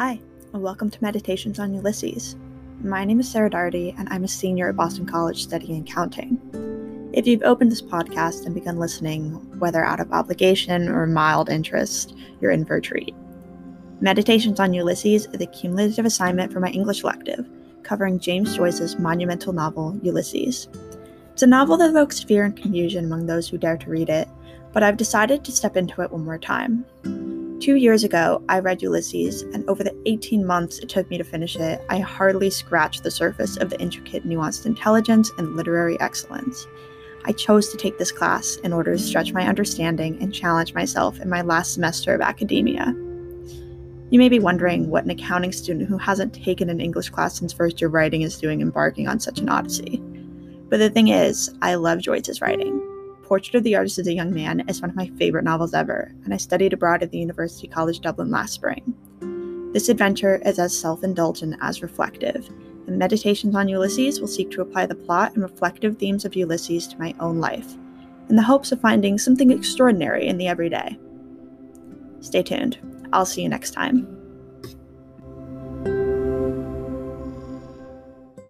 Hi, and welcome to Meditations on Ulysses. My name is Sarah Darty, and I'm a senior at Boston College studying accounting. If you've opened this podcast and begun listening, whether out of obligation or mild interest, you're in for a treat. Meditations on Ulysses is a cumulative assignment for my English elective, covering James Joyce's monumental novel, Ulysses. It's a novel that evokes fear and confusion among those who dare to read it, but I've decided to step into it one more time. Two years ago, I read Ulysses, and over the 18 months it took me to finish it, I hardly scratched the surface of the intricate, nuanced intelligence and literary excellence. I chose to take this class in order to stretch my understanding and challenge myself in my last semester of academia. You may be wondering what an accounting student who hasn't taken an English class since first year writing is doing embarking on such an odyssey. But the thing is, I love Joyce's writing. Portrait of the Artist as a Young Man is one of my favorite novels ever, and I studied abroad at the University College Dublin last spring. This adventure is as self indulgent as reflective, and Meditations on Ulysses will seek to apply the plot and reflective themes of Ulysses to my own life, in the hopes of finding something extraordinary in the everyday. Stay tuned. I'll see you next time.